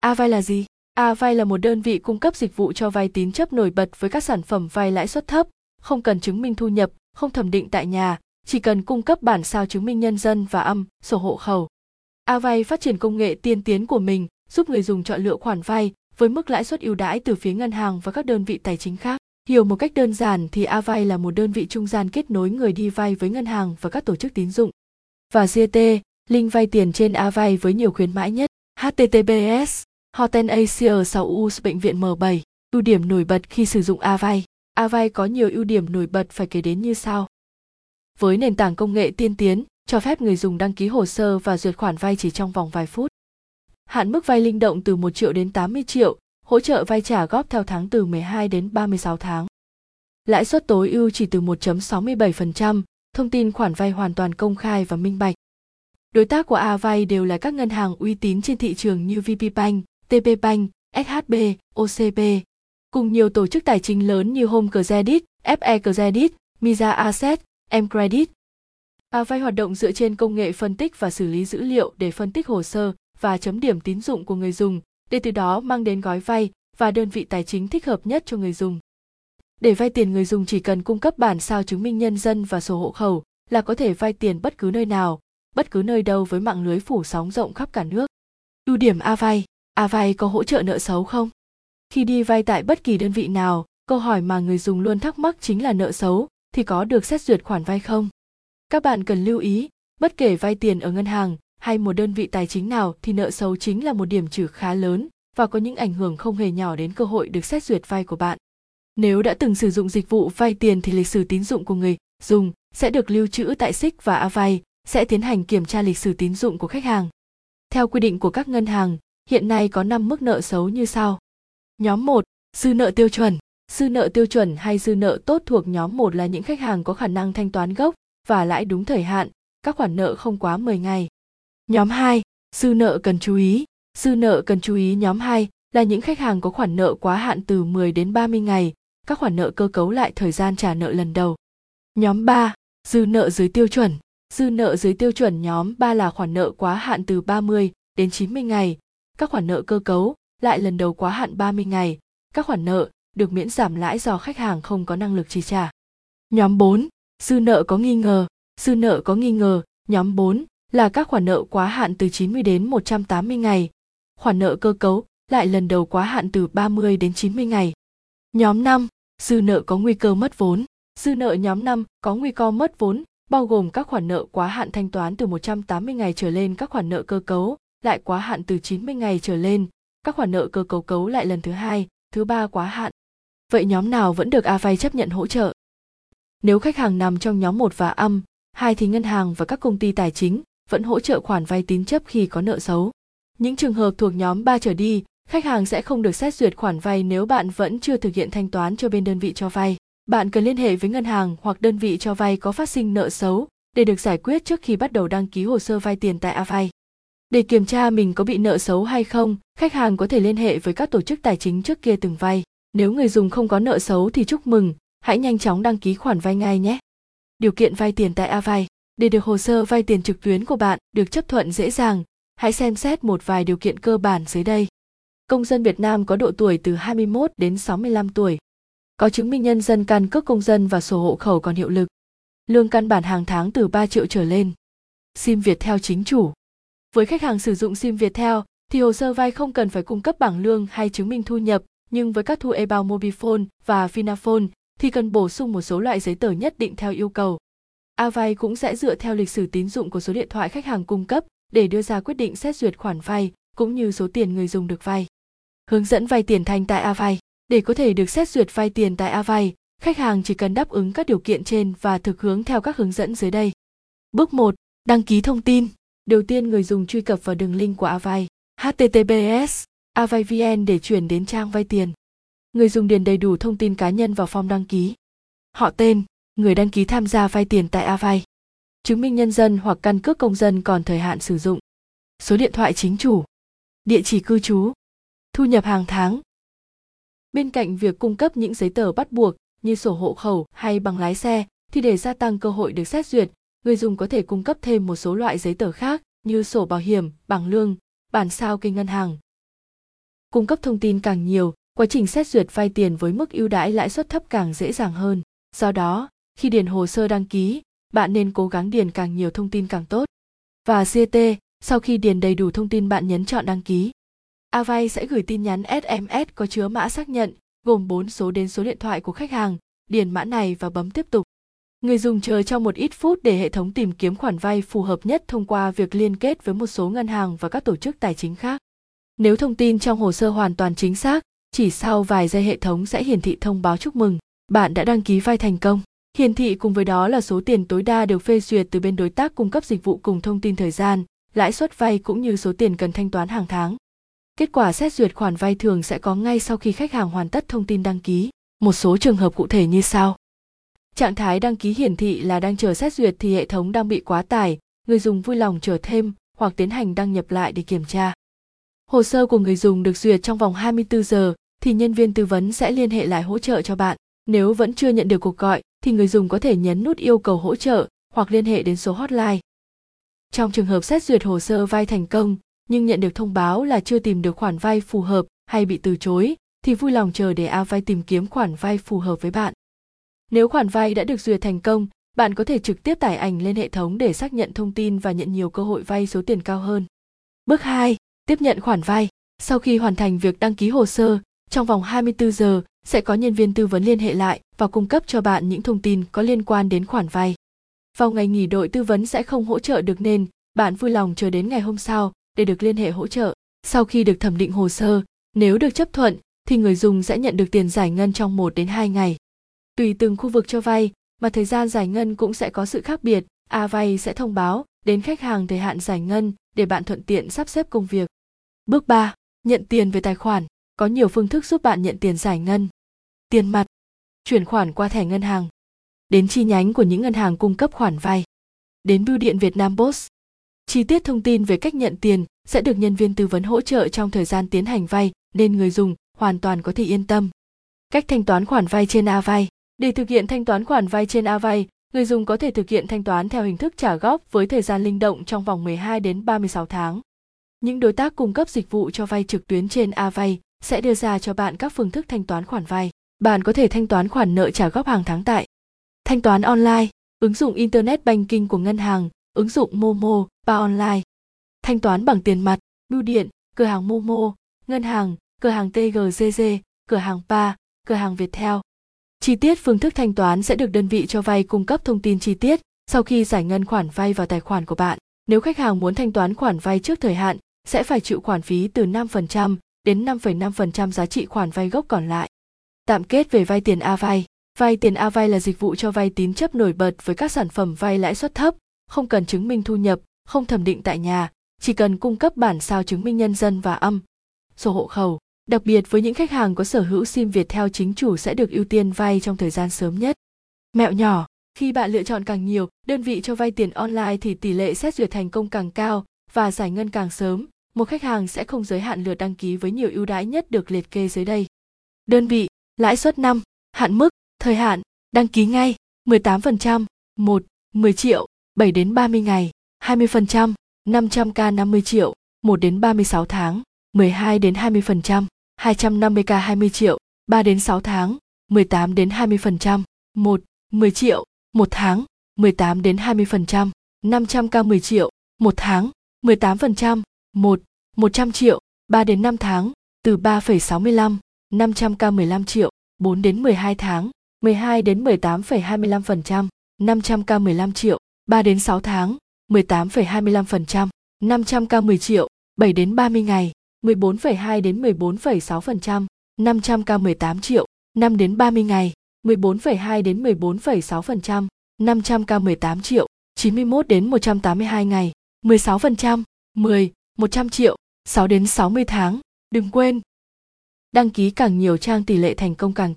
À, Avai là gì? À, Avai là một đơn vị cung cấp dịch vụ cho vay tín chấp nổi bật với các sản phẩm vay lãi suất thấp, không cần chứng minh thu nhập, không thẩm định tại nhà, chỉ cần cung cấp bản sao chứng minh nhân dân và âm, sổ hộ khẩu. À, Avay phát triển công nghệ tiên tiến của mình, giúp người dùng chọn lựa khoản vay với mức lãi suất ưu đãi từ phía ngân hàng và các đơn vị tài chính khác. Hiểu một cách đơn giản thì Avay là một đơn vị trung gian kết nối người đi vay với ngân hàng và các tổ chức tín dụng. Và GT, link vay tiền trên Avay với nhiều khuyến mãi nhất. HTTPS, Hoten Asia 6 US Bệnh viện M7, ưu điểm nổi bật khi sử dụng Avay. Avay có nhiều ưu điểm nổi bật phải kể đến như sau. Với nền tảng công nghệ tiên tiến, cho phép người dùng đăng ký hồ sơ và duyệt khoản vay chỉ trong vòng vài phút. Hạn mức vay linh động từ 1 triệu đến 80 triệu, hỗ trợ vay trả góp theo tháng từ 12 đến 36 tháng. Lãi suất tối ưu chỉ từ 1.67%, thông tin khoản vay hoàn toàn công khai và minh bạch. Đối tác của Avay đều là các ngân hàng uy tín trên thị trường như VPBank, TPBank, SHB, OCB, cùng nhiều tổ chức tài chính lớn như Home Credit, FE Credit, Misa Asset, M Credit. À, vay hoạt động dựa trên công nghệ phân tích và xử lý dữ liệu để phân tích hồ sơ và chấm điểm tín dụng của người dùng, để từ đó mang đến gói vay và đơn vị tài chính thích hợp nhất cho người dùng. Để vay tiền người dùng chỉ cần cung cấp bản sao chứng minh nhân dân và sổ hộ khẩu là có thể vay tiền bất cứ nơi nào, bất cứ nơi đâu với mạng lưới phủ sóng rộng khắp cả nước. Ưu điểm A vay, À vay có hỗ trợ nợ xấu không? Khi đi vay tại bất kỳ đơn vị nào, câu hỏi mà người dùng luôn thắc mắc chính là nợ xấu thì có được xét duyệt khoản vay không? Các bạn cần lưu ý, bất kể vay tiền ở ngân hàng hay một đơn vị tài chính nào thì nợ xấu chính là một điểm trừ khá lớn và có những ảnh hưởng không hề nhỏ đến cơ hội được xét duyệt vay của bạn. Nếu đã từng sử dụng dịch vụ vay tiền thì lịch sử tín dụng của người dùng sẽ được lưu trữ tại SIC và Avay sẽ tiến hành kiểm tra lịch sử tín dụng của khách hàng. Theo quy định của các ngân hàng, hiện nay có 5 mức nợ xấu như sau. Nhóm 1, dư nợ tiêu chuẩn. Dư nợ tiêu chuẩn hay dư nợ tốt thuộc nhóm 1 là những khách hàng có khả năng thanh toán gốc và lãi đúng thời hạn, các khoản nợ không quá 10 ngày. Nhóm 2, dư nợ cần chú ý. Dư nợ cần chú ý nhóm 2 là những khách hàng có khoản nợ quá hạn từ 10 đến 30 ngày, các khoản nợ cơ cấu lại thời gian trả nợ lần đầu. Nhóm 3, dư nợ dưới tiêu chuẩn. Dư nợ dưới tiêu chuẩn nhóm 3 là khoản nợ quá hạn từ 30 đến 90 ngày, các khoản nợ cơ cấu lại lần đầu quá hạn 30 ngày, các khoản nợ được miễn giảm lãi do khách hàng không có năng lực chi trả. Nhóm 4, dư nợ có nghi ngờ. Dư nợ có nghi ngờ, nhóm 4 là các khoản nợ quá hạn từ 90 đến 180 ngày. Khoản nợ cơ cấu lại lần đầu quá hạn từ 30 đến 90 ngày. Nhóm 5, dư nợ có nguy cơ mất vốn. Dư nợ nhóm 5 có nguy cơ mất vốn, bao gồm các khoản nợ quá hạn thanh toán từ 180 ngày trở lên, các khoản nợ cơ cấu lại quá hạn từ 90 ngày trở lên, các khoản nợ cơ cấu cấu lại lần thứ hai, thứ ba quá hạn. Vậy nhóm nào vẫn được A vay chấp nhận hỗ trợ? Nếu khách hàng nằm trong nhóm 1 và âm, hai thì ngân hàng và các công ty tài chính vẫn hỗ trợ khoản vay tín chấp khi có nợ xấu. Những trường hợp thuộc nhóm 3 trở đi, khách hàng sẽ không được xét duyệt khoản vay nếu bạn vẫn chưa thực hiện thanh toán cho bên đơn vị cho vay. Bạn cần liên hệ với ngân hàng hoặc đơn vị cho vay có phát sinh nợ xấu để được giải quyết trước khi bắt đầu đăng ký hồ sơ vay tiền tại Avay. Để kiểm tra mình có bị nợ xấu hay không, khách hàng có thể liên hệ với các tổ chức tài chính trước kia từng vay. Nếu người dùng không có nợ xấu thì chúc mừng, hãy nhanh chóng đăng ký khoản vay ngay nhé. Điều kiện vay tiền tại Avay để được hồ sơ vay tiền trực tuyến của bạn được chấp thuận dễ dàng, hãy xem xét một vài điều kiện cơ bản dưới đây. Công dân Việt Nam có độ tuổi từ 21 đến 65 tuổi. Có chứng minh nhân dân căn cước công dân và sổ hộ khẩu còn hiệu lực. Lương căn bản hàng tháng từ 3 triệu trở lên. SIM Việt theo chính chủ. Với khách hàng sử dụng SIM Viettel thì hồ sơ vay không cần phải cung cấp bảng lương hay chứng minh thu nhập, nhưng với các thu e-bao Mobifone và Vinaphone thì cần bổ sung một số loại giấy tờ nhất định theo yêu cầu. Avay cũng sẽ dựa theo lịch sử tín dụng của số điện thoại khách hàng cung cấp để đưa ra quyết định xét duyệt khoản vay cũng như số tiền người dùng được vay. Hướng dẫn vay tiền thanh tại Avay. Để có thể được xét duyệt vay tiền tại Avay, khách hàng chỉ cần đáp ứng các điều kiện trên và thực hướng theo các hướng dẫn dưới đây. Bước 1. Đăng ký thông tin. Đầu tiên người dùng truy cập vào đường link của Avay, https avayvn để chuyển đến trang vay tiền. Người dùng điền đầy đủ thông tin cá nhân vào form đăng ký. Họ tên, người đăng ký tham gia vay tiền tại Avay. Chứng minh nhân dân hoặc căn cước công dân còn thời hạn sử dụng. Số điện thoại chính chủ. Địa chỉ cư trú. Thu nhập hàng tháng. Bên cạnh việc cung cấp những giấy tờ bắt buộc như sổ hộ khẩu hay bằng lái xe thì để gia tăng cơ hội được xét duyệt, người dùng có thể cung cấp thêm một số loại giấy tờ khác như sổ bảo hiểm, bảng lương, bản sao kênh ngân hàng. cung cấp thông tin càng nhiều quá trình xét duyệt vay tiền với mức ưu đãi lãi suất thấp càng dễ dàng hơn. Do đó khi điền hồ sơ đăng ký bạn nên cố gắng điền càng nhiều thông tin càng tốt. Và ct sau khi điền đầy đủ thông tin bạn nhấn chọn đăng ký. Avay sẽ gửi tin nhắn sms có chứa mã xác nhận gồm 4 số đến số điện thoại của khách hàng điền mã này và bấm tiếp tục. Người dùng chờ trong một ít phút để hệ thống tìm kiếm khoản vay phù hợp nhất thông qua việc liên kết với một số ngân hàng và các tổ chức tài chính khác. Nếu thông tin trong hồ sơ hoàn toàn chính xác, chỉ sau vài giây hệ thống sẽ hiển thị thông báo chúc mừng, bạn đã đăng ký vay thành công. Hiển thị cùng với đó là số tiền tối đa được phê duyệt từ bên đối tác cung cấp dịch vụ cùng thông tin thời gian, lãi suất vay cũng như số tiền cần thanh toán hàng tháng. Kết quả xét duyệt khoản vay thường sẽ có ngay sau khi khách hàng hoàn tất thông tin đăng ký. Một số trường hợp cụ thể như sau. Trạng thái đăng ký hiển thị là đang chờ xét duyệt thì hệ thống đang bị quá tải, người dùng vui lòng chờ thêm hoặc tiến hành đăng nhập lại để kiểm tra. Hồ sơ của người dùng được duyệt trong vòng 24 giờ thì nhân viên tư vấn sẽ liên hệ lại hỗ trợ cho bạn. Nếu vẫn chưa nhận được cuộc gọi thì người dùng có thể nhấn nút yêu cầu hỗ trợ hoặc liên hệ đến số hotline. Trong trường hợp xét duyệt hồ sơ vay thành công nhưng nhận được thông báo là chưa tìm được khoản vay phù hợp hay bị từ chối thì vui lòng chờ để A vay tìm kiếm khoản vay phù hợp với bạn. Nếu khoản vay đã được duyệt thành công, bạn có thể trực tiếp tải ảnh lên hệ thống để xác nhận thông tin và nhận nhiều cơ hội vay số tiền cao hơn. Bước 2. Tiếp nhận khoản vay. Sau khi hoàn thành việc đăng ký hồ sơ, trong vòng 24 giờ sẽ có nhân viên tư vấn liên hệ lại và cung cấp cho bạn những thông tin có liên quan đến khoản vay. Vào ngày nghỉ đội tư vấn sẽ không hỗ trợ được nên bạn vui lòng chờ đến ngày hôm sau để được liên hệ hỗ trợ. Sau khi được thẩm định hồ sơ, nếu được chấp thuận thì người dùng sẽ nhận được tiền giải ngân trong 1 đến 2 ngày. Tùy từng khu vực cho vay mà thời gian giải ngân cũng sẽ có sự khác biệt. A vay sẽ thông báo đến khách hàng thời hạn giải ngân để bạn thuận tiện sắp xếp công việc. Bước 3. Nhận tiền về tài khoản. Có nhiều phương thức giúp bạn nhận tiền giải ngân. Tiền mặt, chuyển khoản qua thẻ ngân hàng, đến chi nhánh của những ngân hàng cung cấp khoản vay, đến bưu điện Việt Nam Post. Chi tiết thông tin về cách nhận tiền sẽ được nhân viên tư vấn hỗ trợ trong thời gian tiến hành vay nên người dùng hoàn toàn có thể yên tâm. Cách thanh toán khoản vay trên A vay để thực hiện thanh toán khoản vay trên Avay, người dùng có thể thực hiện thanh toán theo hình thức trả góp với thời gian linh động trong vòng 12 đến 36 tháng. Những đối tác cung cấp dịch vụ cho vay trực tuyến trên Avay sẽ đưa ra cho bạn các phương thức thanh toán khoản vay. Bạn có thể thanh toán khoản nợ trả góp hàng tháng tại thanh toán online, ứng dụng internet banking của ngân hàng, ứng dụng Momo, ba online. Thanh toán bằng tiền mặt, bưu điện, cửa hàng Momo, ngân hàng, cửa hàng TGCG, cửa hàng Pa, cửa hàng Viettel. Chi tiết phương thức thanh toán sẽ được đơn vị cho vay cung cấp thông tin chi tiết sau khi giải ngân khoản vay vào tài khoản của bạn. Nếu khách hàng muốn thanh toán khoản vay trước thời hạn, sẽ phải chịu khoản phí từ 5% đến 5,5% giá trị khoản vay gốc còn lại. Tạm kết về vay tiền A vay. Vay tiền A vay là dịch vụ cho vay tín chấp nổi bật với các sản phẩm vay lãi suất thấp, không cần chứng minh thu nhập, không thẩm định tại nhà, chỉ cần cung cấp bản sao chứng minh nhân dân và âm, sổ hộ khẩu. Đặc biệt với những khách hàng có sở hữu SIM Viettel chính chủ sẽ được ưu tiên vay trong thời gian sớm nhất. Mẹo nhỏ, khi bạn lựa chọn càng nhiều đơn vị cho vay tiền online thì tỷ lệ xét duyệt thành công càng cao và giải ngân càng sớm. Một khách hàng sẽ không giới hạn lượt đăng ký với nhiều ưu đãi nhất được liệt kê dưới đây. Đơn vị, lãi suất năm, hạn mức, thời hạn, đăng ký ngay, 18%, 1, 10 triệu, 7 đến 30 ngày, 20%, 500k 50 triệu, 1 đến 36 tháng, 12 đến 20%. 250k 20 triệu, 3 đến 6 tháng, 18 đến 20%, 1, 10 triệu, 1 tháng, 18 đến 20%, 500k 10 triệu, 1 tháng, 18%, 1, 100 triệu, 3 đến 5 tháng, từ 3,65, 500k 15 triệu, 4 đến 12 tháng, 12 đến 18,25%, 500k 15 triệu, 3 đến 6 tháng, 18,25%, 500k 10 triệu, 7 đến 30 ngày, 14,2 đến 14,6%, 500k 18 triệu, 5 đến 30 ngày, 14,2 đến 14,6%, 500k 18 triệu, 91 đến 182 ngày, 16%, 10, 100 triệu, 6 đến 60 tháng. Đừng quên, đăng ký càng nhiều trang tỷ lệ thành công càng cao.